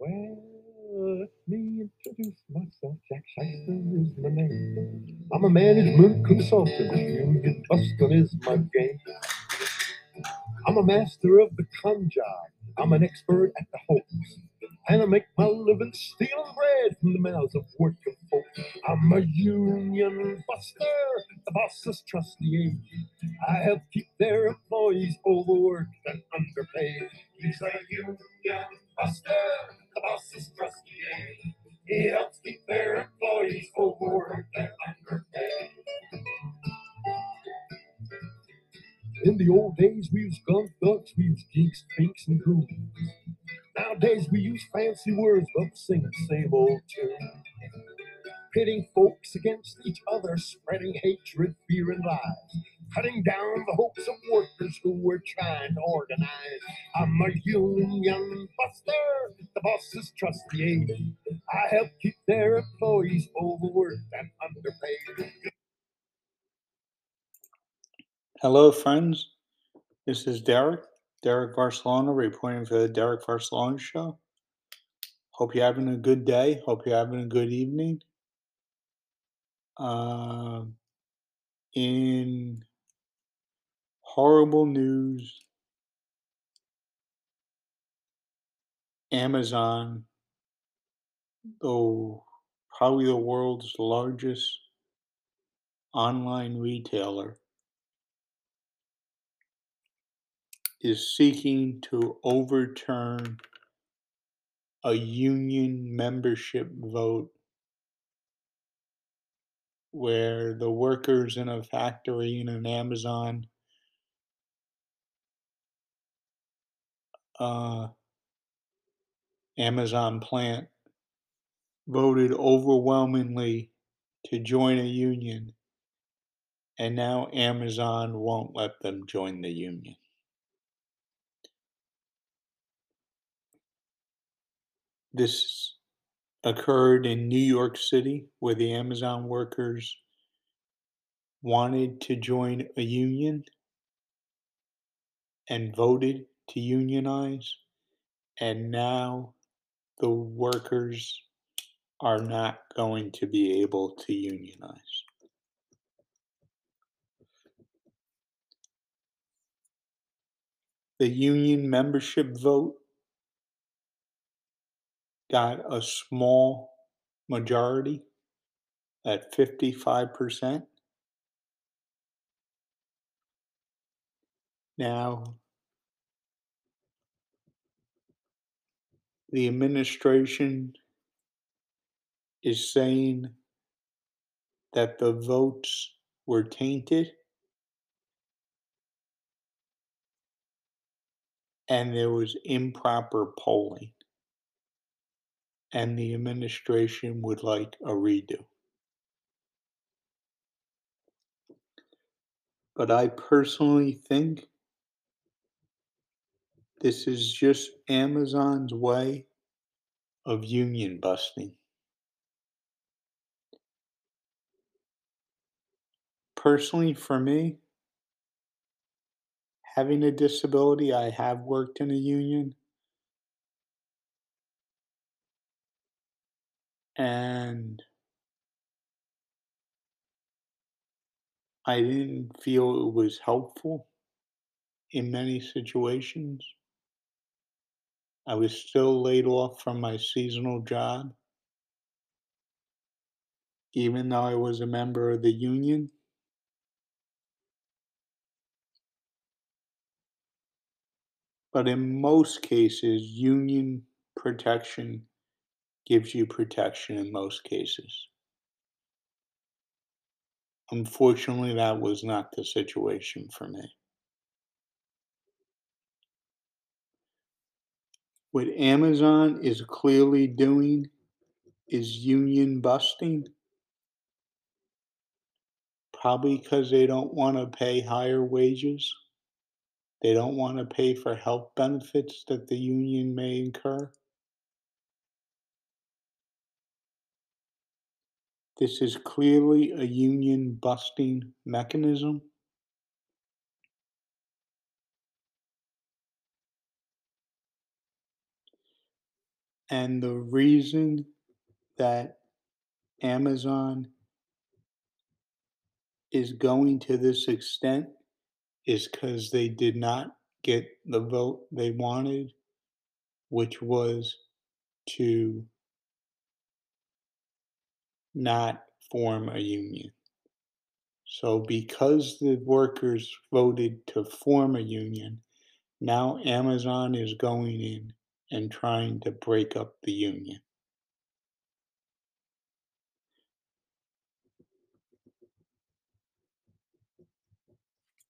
Well, let me introduce myself. Jack Shyster is my name. I'm a management consultant. Union busting is my game. I'm a master of the con job. I'm an expert at the hoax. And I make my living stealing bread from the mouths of working folk. I'm a union buster. The bosses trust the aid. I help keep their employees overworked and underpaid. He's a union buster. The bosses trust the aid. He helps keep their employees overworked and underpaid. In the old days, we used gunk ducks, we used geeks, pinks, and goons. Nowadays, we use fancy words, but sing the same old tune. Pitting folks against each other, spreading hatred, fear, and lies. Cutting down the hopes of workers who were trying to organize. I'm a union buster, the bosses trust the aid. I help keep their employees overworked and underpaid. Hello, friends. This is Derek, Derek Varsalona, reporting for the Derek Varsalona Show. Hope you're having a good day. Hope you're having a good evening. Um, in horrible news, Amazon, the probably the world's largest online retailer, is seeking to overturn a union membership vote where the workers in a factory in an Amazon uh, Amazon plant voted overwhelmingly to join a union, and now Amazon won't let them join the union. This occurred in New York City, where the Amazon workers wanted to join a union and voted to unionize, and now the workers are not going to be able to unionize. The union membership vote got a small majority at 55%. Now, the administration is saying that the votes were tainted and there was improper polling, and the administration would like a redo. But I personally think this is just Amazon's way of union busting. Personally, for me, having a disability, I have worked in a union. And I didn't feel it was helpful in many situations. I was still laid off from my seasonal job, even though I was a member of the union. But in most cases, union protection gives you protection in most cases. Unfortunately, that was not the situation for me. What Amazon is clearly doing is union busting, probably because they don't want to pay higher wages. They don't want to pay for health benefits that the union may incur. This is clearly a union busting mechanism. And the reason that Amazon is going to this extent is because they did not get the vote they wanted, which was to not form a union. So because the workers voted to form a union, now Amazon is going in and trying to break up the union.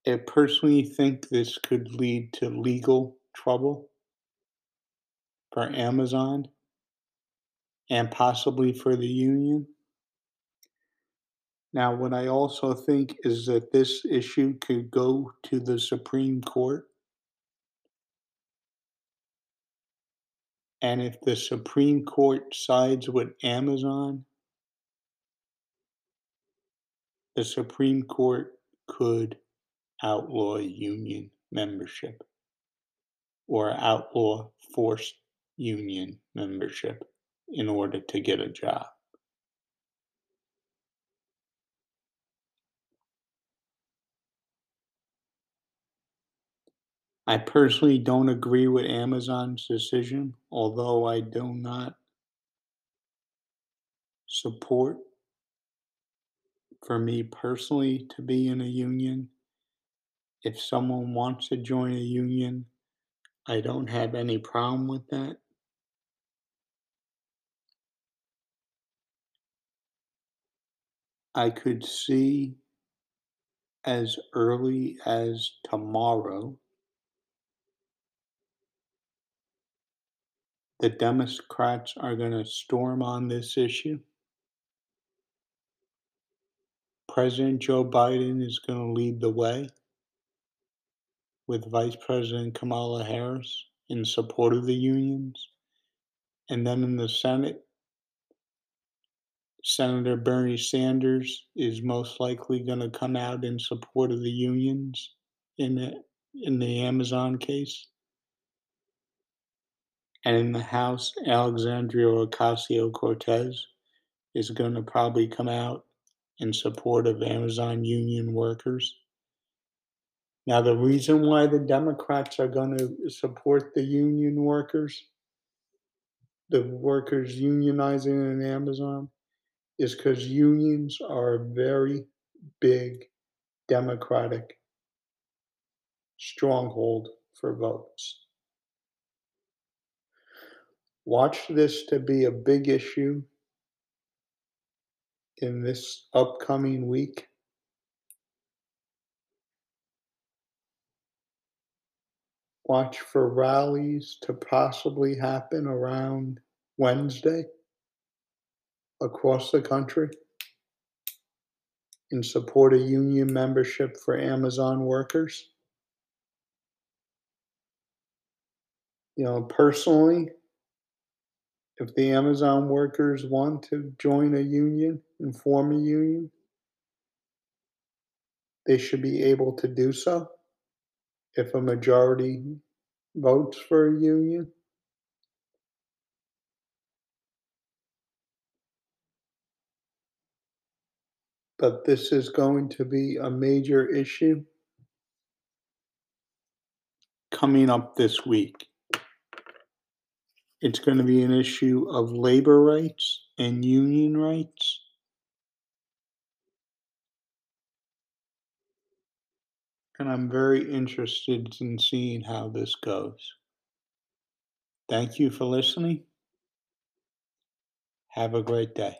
I personally think this could lead to legal trouble for Amazon and possibly for the union. Now, what I also think is that this issue could go to the Supreme Court. And if the Supreme Court sides with Amazon, the Supreme Court could outlaw union membership or outlaw forced union membership in order to get a job. I personally don't agree with Amazon's decision, although I do not support for me personally to be in a union. If someone wants to join a union, I don't have any problem with that. I could see as early as tomorrow the Democrats are going to storm on this issue. President Joe Biden is going to lead the way with Vice President Kamala Harris in support of the unions. And then in the Senate, Senator Bernie Sanders is most likely going to come out in support of the unions in the, in the Amazon case. And in the House, Alexandria Ocasio Cortez is going to probably come out in support of Amazon union workers. Now, the reason why the Democrats are going to support the union workers, the workers unionizing in Amazon, is because unions are a very big Democratic stronghold for votes. Watch this to be a big issue in this upcoming week. Watch for rallies to possibly happen around Wednesday across the country in support of union membership for Amazon workers. You know, personally, if the Amazon workers want to join a union and form a union, they should be able to do so if a majority votes for a union. But this is going to be a major issue coming up this week. It's going to be an issue of labor rights and union rights. And I'm very interested in seeing how this goes. Thank you for listening. Have a great day.